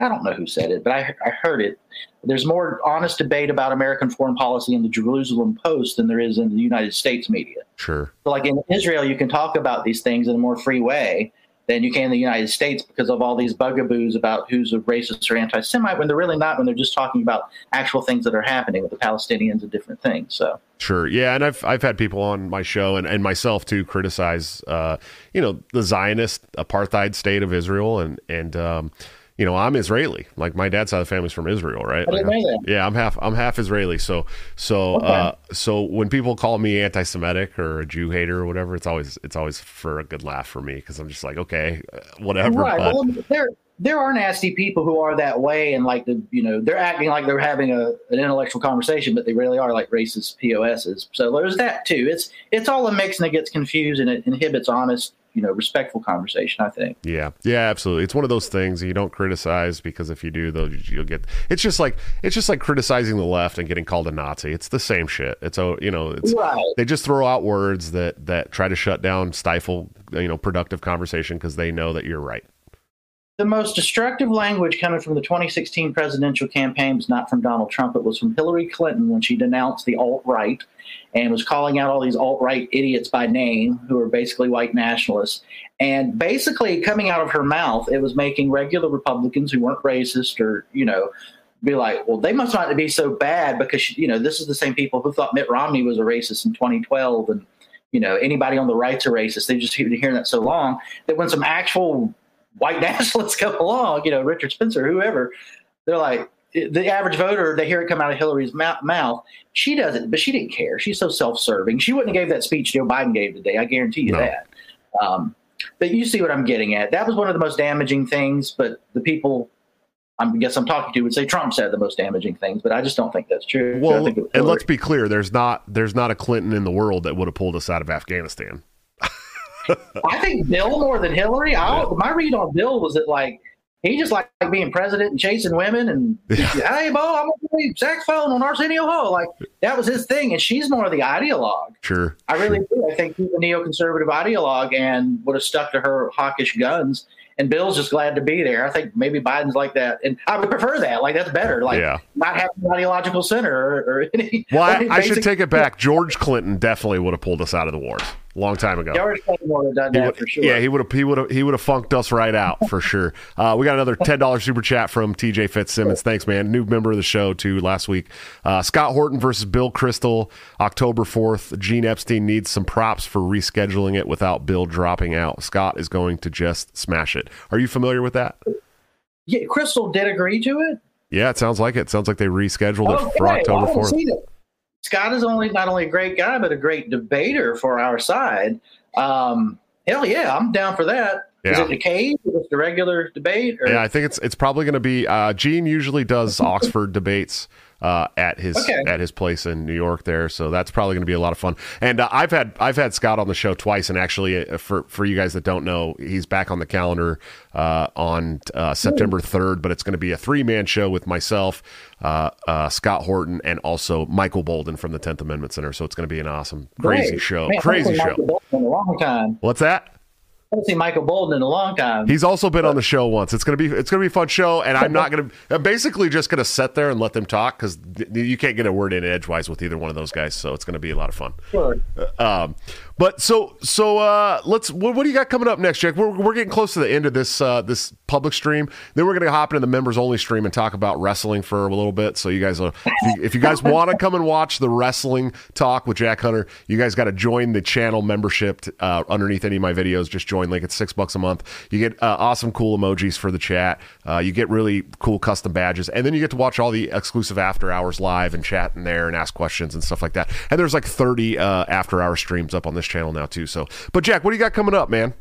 I don't know who said it, but I, I heard it. There's more honest debate about American foreign policy in the Jerusalem Post than there is in the United States media. Sure. So, like in Israel, you can talk about these things in a more free way than you can in the United States because of all these bugaboos about who's a racist or anti Semite when they're really not, when they're just talking about actual things that are happening with the Palestinians and different things. So, Sure. Yeah, and I've I've had people on my show and, and myself to criticize uh, you know, the Zionist apartheid state of Israel and and um you know, I'm Israeli. Like my dad's side of the family's from Israel, right? Like, I'm- yeah, I'm half I'm half Israeli. So so Okay. uh so when people call me anti-Semitic or a Jew hater or whatever, it's always it's always for a good laugh for me because I'm just like, okay, uh, whatever. right. But, Well, there there are nasty people who are that way, and like the you know they're acting like they're having a an intellectual conversation, but they really are like racist POSs. So there's that too. It's it's all a mix, and it gets confused, and it inhibits honest, you know, respectful conversation. I think. Yeah, yeah, absolutely. It's one of those things you don't criticize because if you do, though, you'll get. It's just like it's just like criticizing the left and getting called a Nazi. It's the same shit. It's a you know, it's Right. they just throw out words that that try to shut down, stifle you know, productive conversation because they know that you're right. The most destructive language coming from the 2016 presidential campaign was not from Donald Trump. It was from Hillary Clinton when she denounced the alt right and was calling out all these alt right idiots by name who are basically white nationalists. And basically, coming out of her mouth, it was making regular Republicans who weren't racist or, you know, be like, well, they must not be so bad because, you know, this is the same people who thought Mitt Romney was a racist in 2012 and, you know, anybody on the right's a racist. They've just been hearing that so long that when some actual white nationalists come along, you know, Richard Spencer, whoever, they're like, the average voter, they hear it come out of Hillary's mouth. She doesn't, but she didn't care. She's so self-serving. She wouldn't have gave that speech Joe Biden gave today. I guarantee you No. that. Um, but you see what I'm getting at. That was one of the most damaging things. But the people, I guess I'm talking to, would say Trump said the most damaging things. But I just don't think that's true. Well, think it was and let's be clear: there's not there's not a Clinton in the world that would have pulled us out of Afghanistan. I think Bill more than Hillary. I, My read on Bill was that like he just liked being president and chasing women and hey, Bo, I'm gonna play saxophone on Arsenio Hall. Like that was his thing, and she's more of the ideologue. Sure, I really do. I think he's a neoconservative ideologue and would have stuck to her hawkish guns. And Bill's just glad to be there. I think maybe Biden's like that, and I would prefer that. Like that's better. Like Yeah. not having an ideological center or, or any. Well, I, I should take it back. George Clinton definitely would have pulled us out of the wars long time ago. George Clinton would have done He would- sure. Yeah, he would have. He would have. He would have funked us right out for sure. Uh, we got another ten dollars super chat from TJ Fitzsimmons. Thanks, man. New member of the show too. Last week, uh, Scott Horton versus Bill Kristol, October fourth. Gene Epstein needs some props for rescheduling it without Bill dropping out. Scott is going to just smash it. Are you familiar with that? yeah, Kristol did agree to it. Yeah, it sounds like it. Sounds like they rescheduled it for Okay, well, I October fourth. Scott is only not only a great guy, but a great debater for our side. Um, hell yeah, I'm down for that. Is Yeah. it the cage? Is it the regular debate? Or, Yeah, I think it's it's probably going to be. Uh, Gene usually does Oxford debates. Uh, at his Okay. at his place in New York there. So that's probably going to be a lot of fun. And uh, I've had I've had Scott on the show twice, and actually uh, for for you guys that don't know, he's back on the calendar uh, on uh, September third. But it's going to be a three man show with myself, uh, uh, Scott Horton, and also Michael Boldin from the Tenth Amendment Center. So it's going to be an awesome, crazy Great. show, Man, crazy show. Michael Bolton in a long time. What's that? I haven't seen Michael Boldin in a long time. He's also been on the show once. It's gonna be it's gonna be a fun show, and I'm not gonna. I'm basically just gonna sit there and let them talk because you can't get a word in edgewise with either one of those guys. So it's gonna be a lot of fun. Sure. Um, but so so uh, let's. What, what do you got coming up next, Jack? We're, we're getting close to the end of this uh, this public stream. Then we're gonna hop into the members only stream and talk about wrestling for a little bit. So you guys, uh, if, you, guys want to come and watch the wrestling talk with Jack Hunter, you guys got to join the channel membership uh, underneath any of my videos. Just join link. It's six bucks a month. You get uh, awesome, cool emojis for the chat. Uh, you get really cool custom badges, and then you get to watch all the exclusive after hours live and chat in there and ask questions and stuff like that. And there's like 30 uh, after hour streams up on this channel now too. So, but Jack, what do you got coming up, man?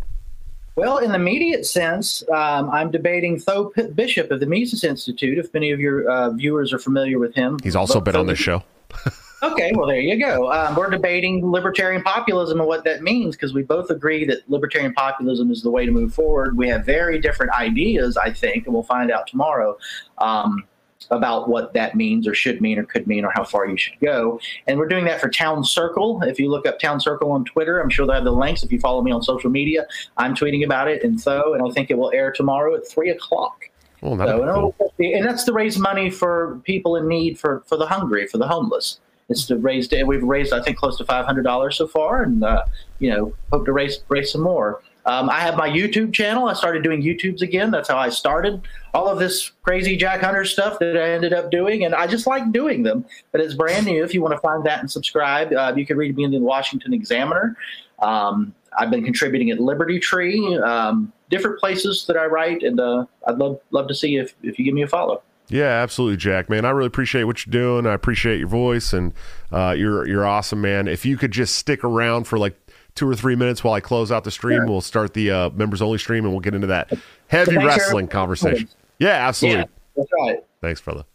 Well, in the immediate sense, um, I'm debating Tho Bishop of the Mises Institute. If many of your uh, viewers are familiar with him, He's also been on this show. Okay, well, there you go. Um, we're debating libertarian populism and what that means because we both agree that libertarian populism is the way to move forward. We have very different ideas, I think, and we'll find out tomorrow um, about what that means or should mean or could mean or how far you should go. And we're doing that for Town Circle. If you look up Town Circle on Twitter, I'm sure they'll have the links. If you follow me on social media, I'm tweeting about it and so, and I think it will air tomorrow at 3 o'clock. Oh, that'd So, and, cool. and that's to raise money for people in need, for, for the hungry, for the homeless. It's to raise. We've raised, I think, close to five hundred dollars so far, and uh, you know, hope to raise raise some more. Um, I have my YouTube channel. I started doing YouTubes again. That's how I started all of this crazy Jack Hunter stuff that I ended up doing, and I just like doing them. But it's brand new. If you want to find that and subscribe, uh, you can read me in the Washington Examiner. Um, I've been contributing at Liberty Tree, um, different places that I write, and uh, I'd love love to see if if you give me a follow. Yeah, absolutely, Jack. Man, I really appreciate what you're doing. I appreciate your voice, and uh, you're you're awesome, man. If you could just stick around for like two or three minutes while I close out the stream, we'll start the uh, members only stream, and we'll get into that heavy wrestling conversation. Yeah, absolutely. Yeah, that's right. Thanks, brother.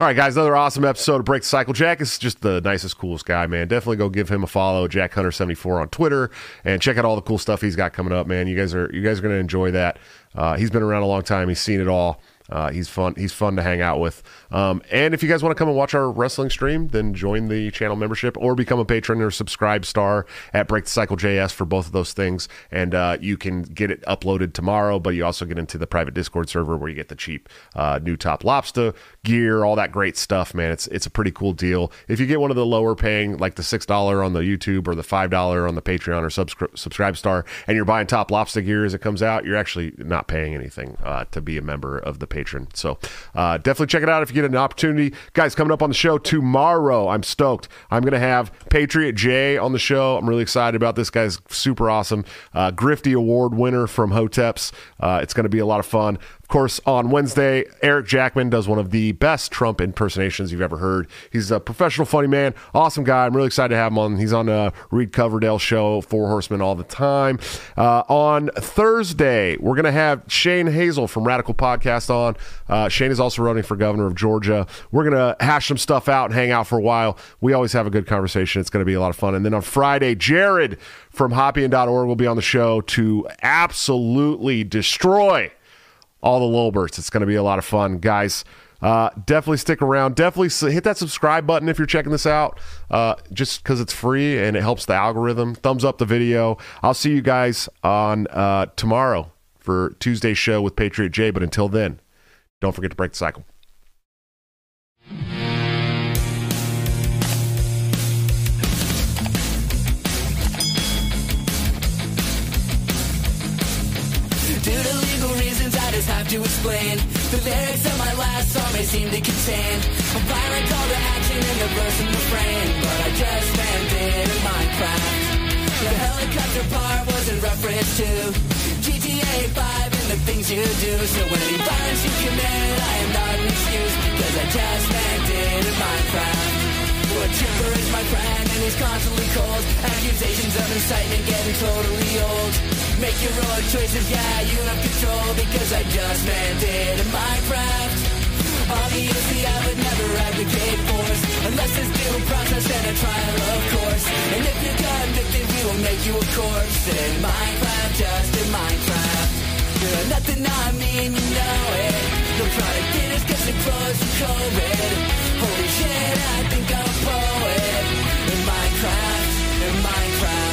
All right, guys, another awesome episode of Break the Cycle. Jack is just the nicest, coolest guy, man. Definitely go give him a follow, Jack Hunter seventy four on Twitter, and check out all the cool stuff he's got coming up, man. You guys are you guys are going to enjoy that. Uh, he's been around a long time. He's seen it all. Uh, he's fun. He's fun to hang out with. Um, and if you guys want to come and watch our wrestling stream, then join the channel membership or become a patron or subscribe star at Break the Cycle JS for both of those things. And uh, you can get it uploaded tomorrow, but you also get into the private Discord server where you get the cheap uh, new Top Lobster gear, all that great stuff, man. It's it's a pretty cool deal. If you get one of the lower paying, like the six dollar on the YouTube or the five dollar on the Patreon or subscri- subscribe star, and you're buying Top Lobster gear as it comes out, you're actually not paying anything uh, to be a member of the patron. So uh, definitely check it out if you get an opportunity. Guys, coming up on the show tomorrow, I'm stoked. I'm going to have Patriot Jay on the show. I'm really excited about this guy's super awesome. Uh, Grifty Award winner from Hoteps. Uh, it's going to be a lot of fun. Of course, on Wednesday, Eric Jackman does one of the best Trump impersonations you've ever heard. He's a professional, funny man, awesome guy. I'm really excited to have him on. He's on uh, Reed Coverdale show, Four Horsemen, all the time. Uh, on Thursday, we're going to have Shane Hazel from Radical Podcast on. Uh, Shane is also running for governor of Georgia. We're going to hash some stuff out and hang out for a while. We always have a good conversation. It's going to be a lot of fun. And then on Friday, Jared from Hoppy.org will be on the show to absolutely destroy all the Lulberts. It's going to be a lot of fun, guys. Uh, definitely stick around. Definitely hit that subscribe button if you're checking this out, uh, just because it's free and it helps the algorithm. Thumbs up the video. I'll see you guys on uh, tomorrow for Tuesday's show with Patriot J. But until then, don't forget to break the cycle. I have to explain. The lyrics of my last song may seem to contain a violent call to action in the verse and refrain, but I just it in Minecraft. The helicopter part was in reference to GTA 5 and the things you do. So any violence you commit, I am not an excuse, cause I just it in Minecraft. Chipper is my friend and he's constantly cold. Accusations of incitement getting totally old. Make your own choices, yeah, you have control because I just meant it in Minecraft. Obviously, I would never advocate force. Unless there's due process and a trial, of course. And if you're convicted, we will make you a corpse. In Minecraft, just in Minecraft. You're nothing on me and you know it. The product in is getting close to COVID. Holy shit, I think I'm a poet. In Minecraft, in Minecraft.